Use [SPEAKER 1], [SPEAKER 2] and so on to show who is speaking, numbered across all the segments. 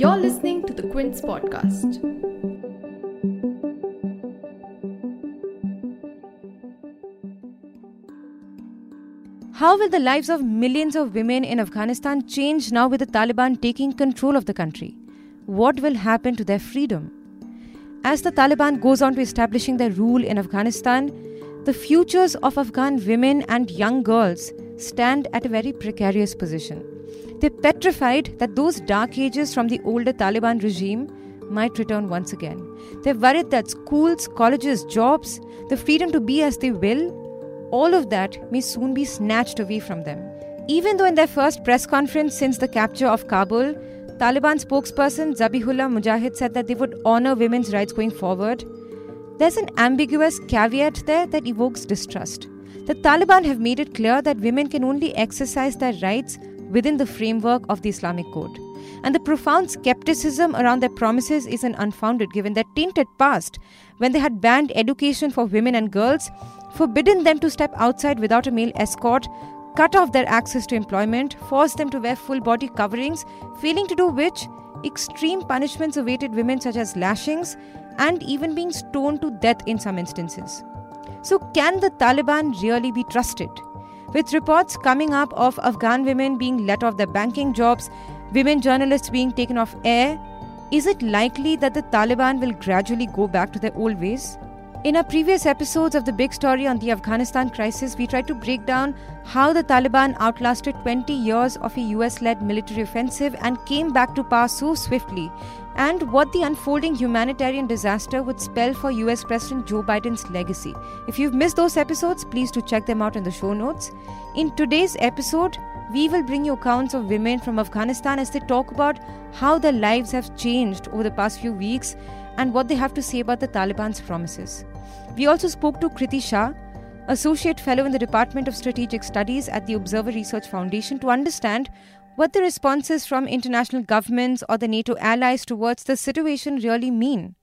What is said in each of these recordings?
[SPEAKER 1] You're listening to the Quint podcast.
[SPEAKER 2] How will the lives of millions of women in Afghanistan change now with the Taliban taking control of the country? What will happen to their freedom? As the Taliban goes on to establishing their rule in Afghanistan, the futures of Afghan women and young girls stand at a very precarious position. They're petrified that those dark ages from the older Taliban regime might return once again. They're worried that schools, colleges, jobs, the freedom to be as they will, all of that may soon be snatched away from them. Even though in their first press conference since the capture of Kabul, Taliban spokesperson Zabihullah Mujahid said that they would honor women's rights going forward, there's an ambiguous caveat there that evokes distrust. The Taliban have made it clear that women can only exercise their rights within the framework of the Islamic Code. And the profound skepticism around their promises is an unfounded given their tainted past when they had banned education for women and girls forbidden them to step outside without a male escort, cut off their access to employment, forced them to wear full body coverings, failing to do which, extreme punishments awaited women such as lashings and even being stoned to death in some instances. So, can the Taliban really be trusted? With reports coming up of Afghan women being let off their banking jobs, women journalists being taken off air, is it likely that the Taliban will gradually go back to their old ways? In our previous episodes of the big story on the Afghanistan crisis, we tried to break down how the Taliban outlasted 20 years of a US led military offensive and came back to power so swiftly, and what the unfolding humanitarian disaster would spell for US President Joe Biden's legacy. If you've missed those episodes, please do check them out in the show notes. In today's episode, we will bring you accounts of women from Afghanistan as they talk about how their lives have changed over the past few weeks and what they have to say about the Taliban's promises. We also spoke to Kriti Shah, Associate Fellow in the Department of Strategic Studies at the Observer Research Foundation, to understand what the responses from international governments or the NATO allies towards the situation really mean.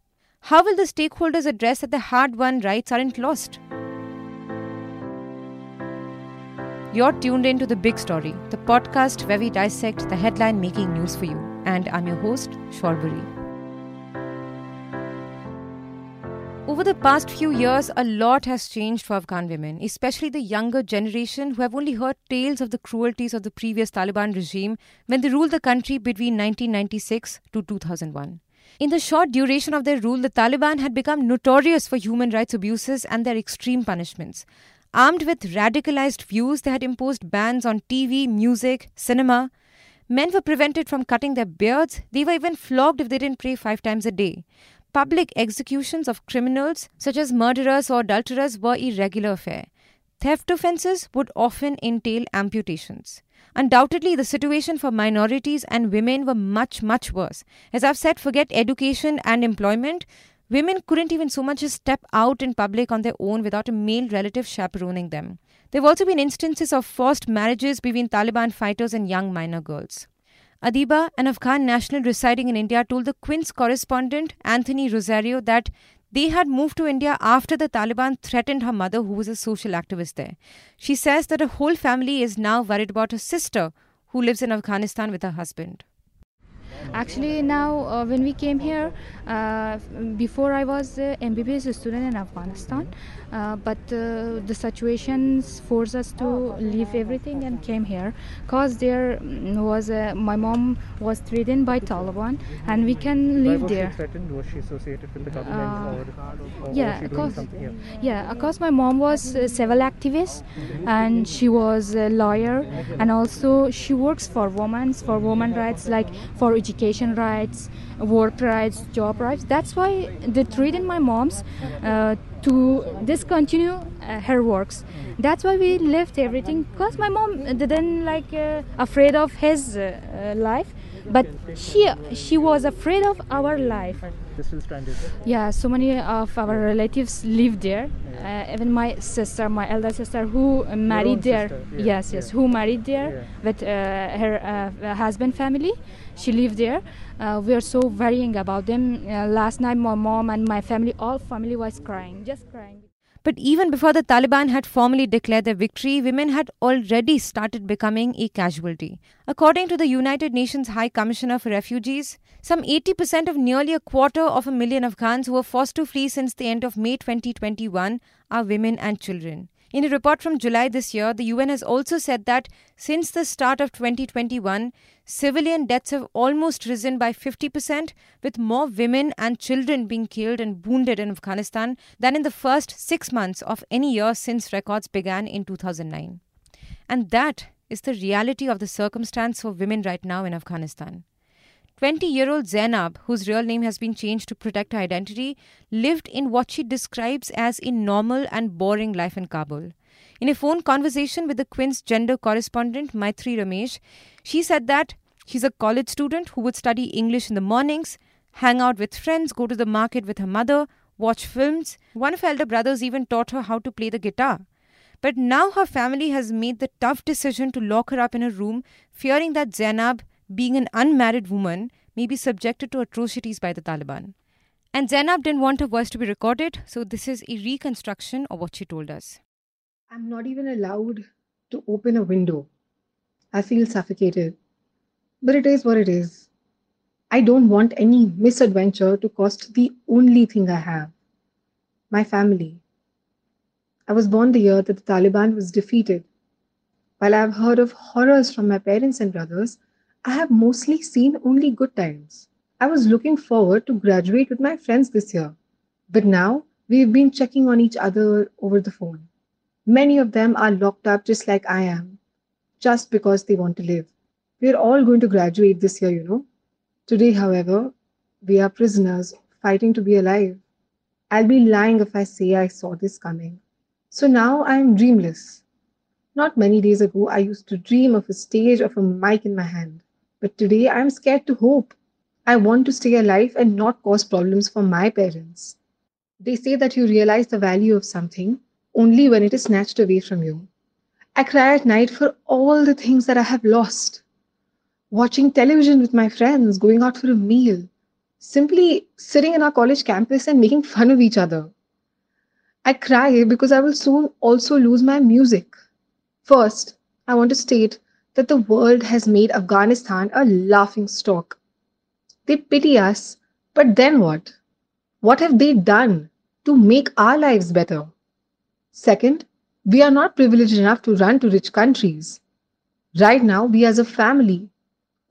[SPEAKER 2] How will the stakeholders address that the hard won rights aren't lost? You're tuned in to The Big Story, the podcast where we dissect the headline making news for you. And I'm your host, Shorbori. Over the past few years, a lot has changed for Afghan women, especially the younger generation who have only heard tales of the cruelties of the previous Taliban regime when they ruled the country between 1996 to 2001. In the short duration of their rule, the Taliban had become notorious for human rights abuses and their extreme punishments. Armed with radicalized views, they had imposed bans on TV, music, cinema. Men were prevented from cutting their beards. They were even flogged if they didn't pray five times a day public executions of criminals, such as murderers or adulterers, were irregular affair. Theft offences would often entail amputations. Undoubtedly, the situation for minorities and women were much, much worse. As I've said, forget education and employment. Women couldn't even so much as step out in public on their own without a male relative chaperoning them. There have also been instances of forced marriages between Taliban fighters and young minor girls. Adiba, an Afghan national residing in India, told the Quint correspondent Anthony Rosario that they had moved to India after the Taliban threatened her mother, who was a social activist there. She says that her whole family is now worried about her sister, who lives in Afghanistan with her husband.
[SPEAKER 3] Actually, now uh, when we came here, uh, before I was a MBBS student in Afghanistan, uh, but uh, the situations forced us to leave everything and came here because there was a, my mom was threatened by Taliban and we can live
[SPEAKER 4] was
[SPEAKER 3] there.
[SPEAKER 4] She threatened? Was she associated with the government
[SPEAKER 3] Uh,
[SPEAKER 4] or, or
[SPEAKER 3] yeah,
[SPEAKER 4] was
[SPEAKER 3] cause?
[SPEAKER 4] Yeah.
[SPEAKER 3] because my mom was a civil activist and she was a lawyer and also she works for women for women rights like for education rights, work rights, job rights. That's why they threatened my mom's uh, to discontinue uh, her works. That's why we left everything because my mom didn't like uh, afraid of his uh, uh, life, but she she was afraid of our life.
[SPEAKER 4] They're still stranded.
[SPEAKER 3] Yeah, so many of our relatives live there. Uh, even my sister, my elder sister, who married there.
[SPEAKER 4] yeah,
[SPEAKER 3] yes, yes,
[SPEAKER 4] yeah.
[SPEAKER 3] who married there
[SPEAKER 4] Yeah.
[SPEAKER 3] with uh, her uh, husband family. She lived there. Uh, we are so worrying about them. Uh, last night, my mom and my family, all family, was crying, just crying.
[SPEAKER 2] But even before the Taliban had formally declared their victory, women had already started becoming a casualty. According to the United Nations High Commissioner for Refugees, some 80% of nearly a quarter of a million Afghans who were forced to flee since the end of May 2021 are women and children. In a report from July this year, the UN has also said that since the start of 2021, civilian deaths have almost risen by 50%, with more women and children being killed and wounded in Afghanistan than in the first six months of any year since records began in 2009. And that is the reality of the circumstance for women right now in Afghanistan. 20 year old Zainab, whose real name has been changed to protect her identity, lived in what she describes as a normal and boring life in Kabul. In a phone conversation with the Quint's gender correspondent, Maitri Ramesh, she said that she's a college student who would study English in the mornings, hang out with friends, go to the market with her mother, watch films. One of her elder brothers even taught her how to play the guitar. But now her family has made the tough decision to lock her up in a room, fearing that Zainab being an unmarried woman, may be subjected to atrocities by the Taliban. And Zainab didn't want her voice to be recorded, so this is a reconstruction of what she told us.
[SPEAKER 5] I'm not even allowed to open a window. I feel suffocated. But it is what it is. I don't want any misadventure to cost the only thing I have my family. I was born the year that the Taliban was defeated. While I have heard of horrors from my parents and brothers, I have mostly seen only good times. I was looking forward to graduate with my friends this year, but now we've been checking on each other over the phone. Many of them are locked up just like I am, just because they want to live. We're all going to graduate this year, you know. Today, however, we are prisoners fighting to be alive. I'll be lying if I say I saw this coming. So now I am dreamless. Not many days ago, I used to dream of a stage of a mic in my hand. But today I'm scared to hope. I want to stay alive and not cause problems for my parents. They say that you realize the value of something only when it is snatched away from you. I cry at night for all the things that I have lost. Watching television with my friends, going out for a meal, simply sitting in our college campus and making fun of each other. I cry because I will soon also lose my music. First, I want to state that the world has made Afghanistan a laughing stock. They pity us, but then what? What have they done to make our lives better? Second, we are not privileged enough to run to rich countries. Right now, we as a family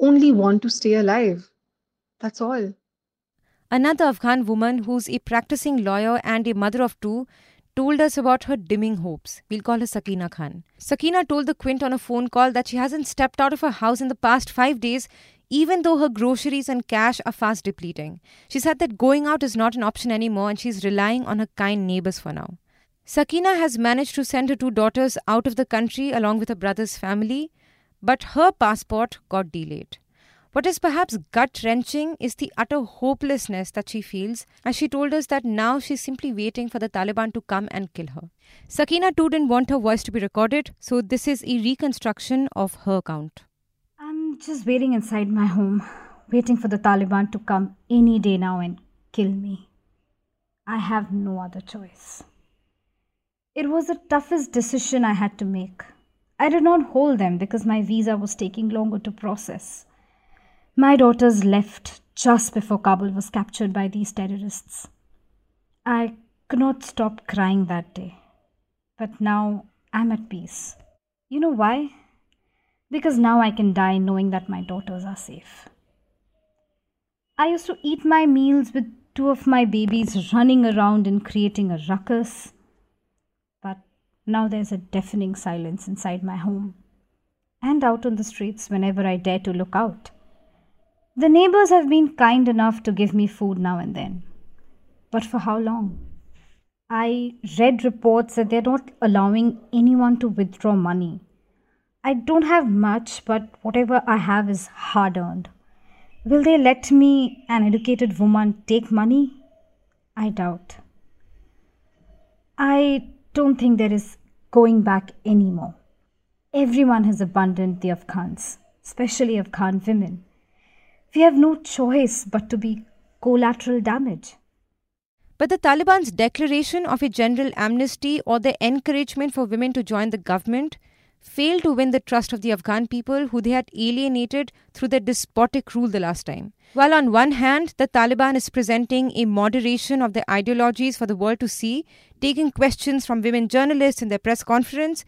[SPEAKER 5] only want to stay alive. That's all.
[SPEAKER 2] Another Afghan woman who's a practicing lawyer and a mother of two told us about her dimming hopes. We'll call her Sakina Khan. Sakina told the Quint on a phone call that she hasn't stepped out of her house in the past five days, even though her groceries and cash are fast depleting. She said that going out is not an option anymore and she's relying on her kind neighbors for now. Sakina has managed to send her two daughters out of the country along with her brother's family, but her passport got delayed. What is perhaps gut wrenching is the utter hopelessness that she feels as she told us that now she's simply waiting for the Taliban to come and kill her. Sakina too didn't want her voice to be recorded, so this is a reconstruction of her account.
[SPEAKER 6] I'm just waiting inside my home, waiting for the Taliban to come any day now and kill me. I have no other choice. It was the toughest decision I had to make. I did not hold them because my visa was taking longer to process. My daughters left just before Kabul was captured by these terrorists. I could not stop crying that day. But now I'm at peace. You know why? Because now I can die knowing that my daughters are safe. I used to eat my meals with two of my babies running around and creating a ruckus. But now there's a deafening silence inside my home and out on the streets whenever I dare to look out. The neighbors have been kind enough to give me food now and then. But for how long? I read reports that they're not allowing anyone to withdraw money. I don't have much, but whatever I have is hard earned. Will they let me, an educated woman, take money? I doubt. I don't think there is going back anymore. Everyone has abandoned the Afghans, especially Afghan women. We have no choice but to be collateral damage.
[SPEAKER 2] But the Taliban's declaration of a general amnesty or their encouragement for women to join the government failed to win the trust of the Afghan people who they had alienated through their despotic rule the last time. While on one hand, the Taliban is presenting a moderation of their ideologies for the world to see, taking questions from women journalists in their press conference,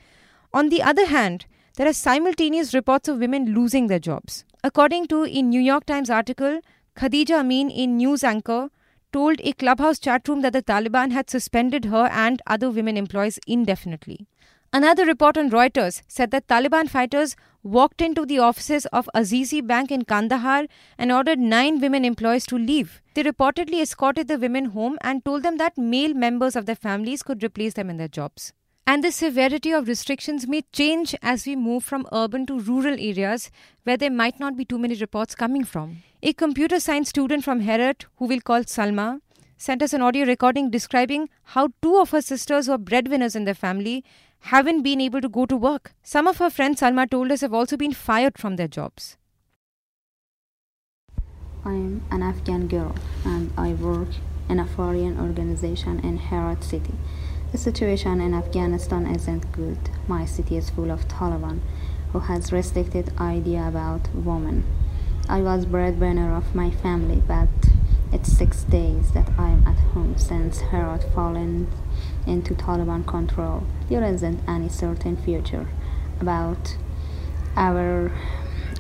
[SPEAKER 2] on the other hand, there are simultaneous reports of women losing their jobs. According to a New York Times article, Khadija Amin, a news anchor, told a clubhouse chat room that the Taliban had suspended her and other women employees indefinitely. Another report on Reuters said that Taliban fighters walked into the offices of Azizi Bank in Kandahar and ordered nine women employees to leave. They reportedly escorted the women home and told them that male members of their families could replace them in their jobs. And the severity of restrictions may change as we move from urban to rural areas where there might not be too many reports coming from. A computer science student from Herat, who we'll call Salma, sent us an audio recording describing how two of her sisters who are breadwinners in their family haven't been able to go to work. Some of her friends, Salma told us, have also been fired from their jobs.
[SPEAKER 7] I'm an Afghan girl and I work in a foreign organization in Herat city. The situation in Afghanistan isn't good. My city is full of Taliban who has restricted idea about women. I was breadwinner of my family, but it's six days that I'm at home since Herat fallen into Taliban control. There isn't any certain future about our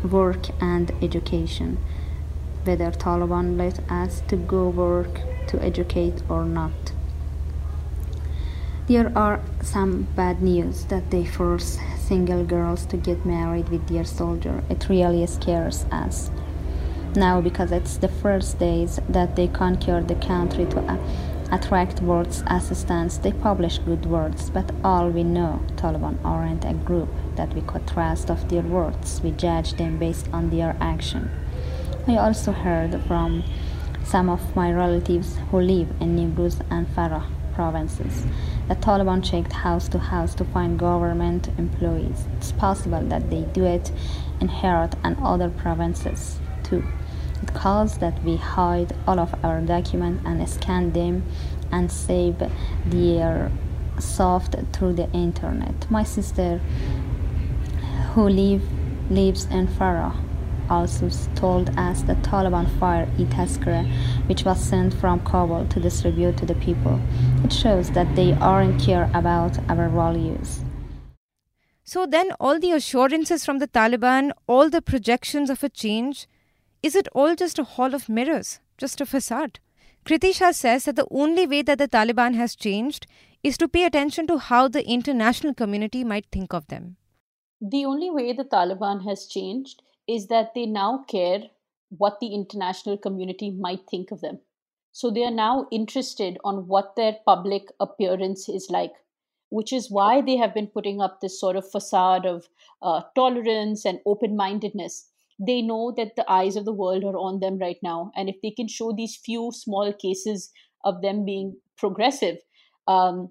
[SPEAKER 7] work and education, whether Taliban let us to go work to educate or not. There are some bad news that they force single girls to get married with their soldier. It really scares us now because it's the first days that they conquer the country to uh, attract words assistance. They publish good words, but all we know, Taliban aren't a group that we could trust of their words. We judge them based on their action. I also heard from some of my relatives who live in Nimruz and Farah provinces. The Taliban checked house to house to find government employees. It's possible that they do it in Herat and other provinces too. It calls that we hide all of our documents and scan them and save their soft through the internet. My sister, who live, lives in Farah, also told us that Taliban fire e-tazkira, which was sent from Kabul to distribute to the people. It shows that they aren't care about our values.
[SPEAKER 2] So then, all the assurances from the Taliban, all the projections of a change, is it all just a hall of mirrors, just a facade? Kriti Shah says that the only way that the Taliban has changed is to pay attention to how the international community might think of them.
[SPEAKER 8] The only way the Taliban has changed is that they now care what the international community might think of them. So they are now interested on what their public appearance is like, which is why they have been putting up this sort of facade of uh, tolerance and open mindedness they know that the eyes of the world are on them right now. And if they can show these few small cases of them being progressive, um,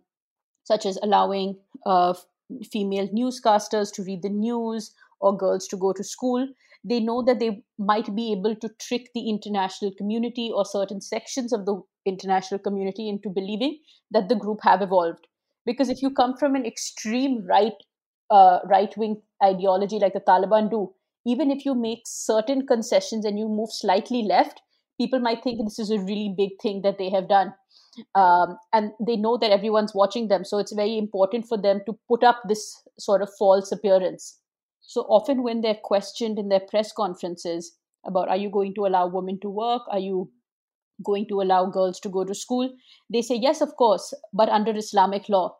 [SPEAKER 8] such as allowing uh, female newscasters to read the news or girls to go to school, they know that they might be able to trick the international community or certain sections of the international community into believing that the group have evolved. Because if you come from an extreme right, uh, right wing ideology like the Taliban do, even if you make certain concessions and you move slightly left, people might think this is a really big thing that they have done. Um, and they know that everyone's watching them. So it's very important for them to put up this sort of false appearance. So often, when they're questioned in their press conferences about are you going to allow women to work? Are you going to allow girls to go to school? They say, yes, of course, but under Islamic law.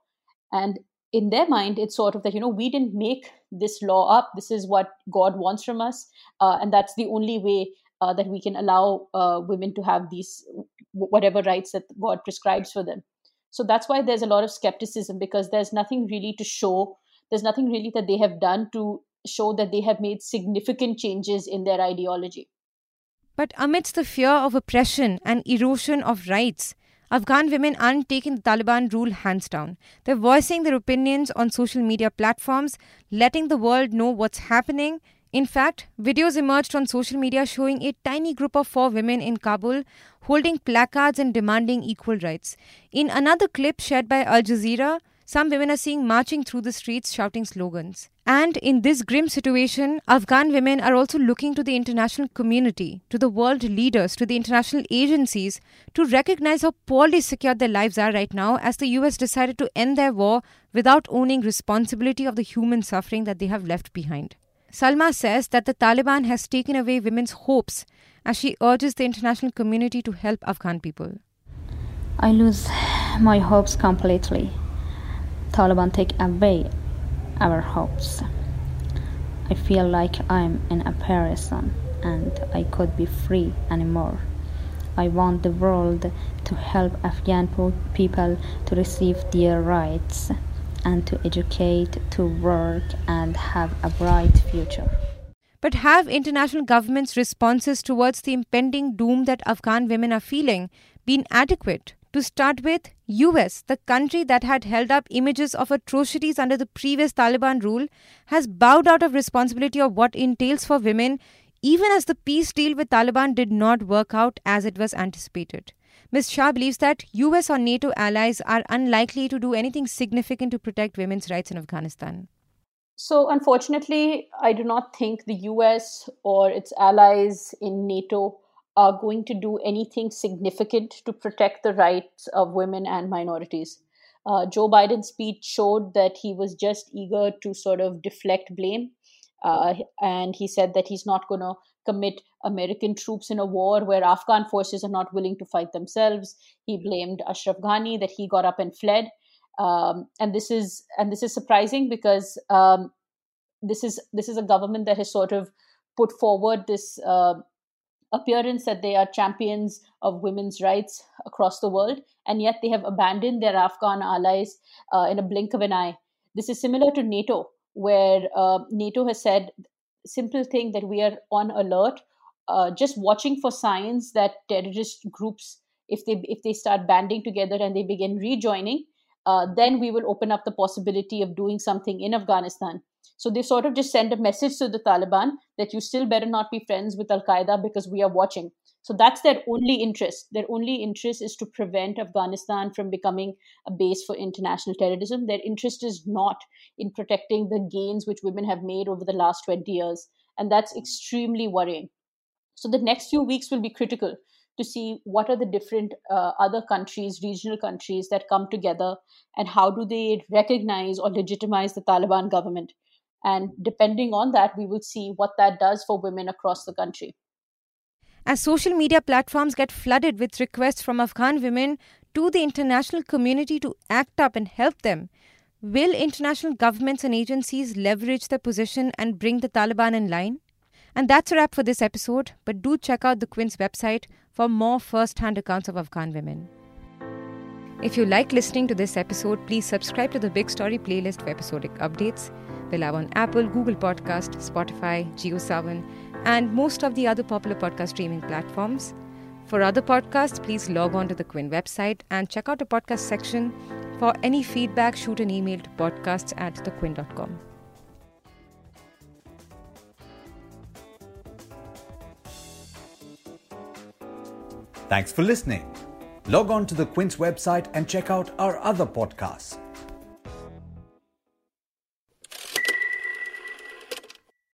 [SPEAKER 8] And in their mind, it's sort of that, you know, we didn't make this law up. This is what God wants from us. Uh, and that's the only way uh, that we can allow uh, women to have these, whatever rights that God prescribes for them. So that's why there's a lot of skepticism because there's nothing really to show. There's nothing really that they have done to show that they have made significant changes in their ideology.
[SPEAKER 2] But amidst the fear of oppression and erosion of rights, Afghan women aren't taking the Taliban rule hands down. They're voicing their opinions on social media platforms, letting the world know what's happening In fact, videos emerged on social media showing a tiny group of four women in Kabul holding placards and demanding equal rights. In another clip shared by Al Jazeera, some women are seen marching through the streets shouting slogans. And in this grim situation, Afghan women are also looking to the international community, to the world leaders, to the international agencies to recognize how poorly secured their lives are right now as the US decided to end their war without owning responsibility of the human suffering that they have left behind. Salma says that the Taliban has taken away women's hopes as she urges the international community to help Afghan people.
[SPEAKER 7] I lose my hopes completely. Taliban take away our hopes. I feel like I'm in a prison and I could be free anymore. I want the world to help Afghan people to receive their rights and to educate, to work, and have a bright future.
[SPEAKER 2] But have international governments' responses towards the impending doom that Afghan women are feeling been adequate? To start with, US, the country that had held up images of atrocities under the previous Taliban rule, has bowed out of responsibility of what entails for women even as the peace deal with Taliban did not work out as it was anticipated. Ms. Shah believes that US or NATO allies are unlikely to do anything significant to protect women's rights in Afghanistan.
[SPEAKER 8] So, unfortunately, I do not think the US or its allies in NATO are going to do anything significant to protect the rights of women and minorities. Uh, Joe Biden's speech showed that he was just eager to sort of deflect blame. Uh, and he said that he's not going to commit American troops in a war where Afghan forces are not willing to fight themselves. He blamed Ashraf Ghani that he got up and fled. Um, and this is and this is surprising because um, this is this is a government that has sort of put forward this uh, appearance that they are champions of women's rights across the world, and yet they have abandoned their Afghan allies uh, in a blink of an eye. This is similar to NATO, where uh, NATO has said simple thing that we are on alert, uh, just watching for signs that terrorist groups, if they if they start banding together and they begin rejoining, uh, then we will open up the possibility of doing something in Afghanistan. So they sort of just send a message to the Taliban that you still better not be friends with Al Qaeda because we are watching. So that's their only interest. Their only interest is to prevent Afghanistan from becoming a base for international terrorism. Their interest is not in protecting the gains which women have made over the last 20 years. And that's extremely worrying. So the next few weeks will be critical to see what are the different uh, other countries, regional countries that come together and how do they recognize or legitimize the Taliban government. And depending on that, we will see what that does for women across the country.
[SPEAKER 2] As social media platforms get flooded with requests from Afghan women to the international community to act up and help them, will international governments and agencies leverage their position and bring the Taliban in line? And that's a wrap for this episode, but do check out the Quint's website for more first hand accounts of Afghan women. If you like listening to this episode, please subscribe to the Big Story playlist for episodic updates. We're on Apple, Google Podcast, Spotify, JioSaavn, and most of the other popular podcast streaming platforms. For other podcasts, please log on to the Quint website and check out the podcast section. For any feedback, shoot an email to podcasts at thequint.com.
[SPEAKER 9] Thanks for listening. Log on to the Quint's website and check out our other podcasts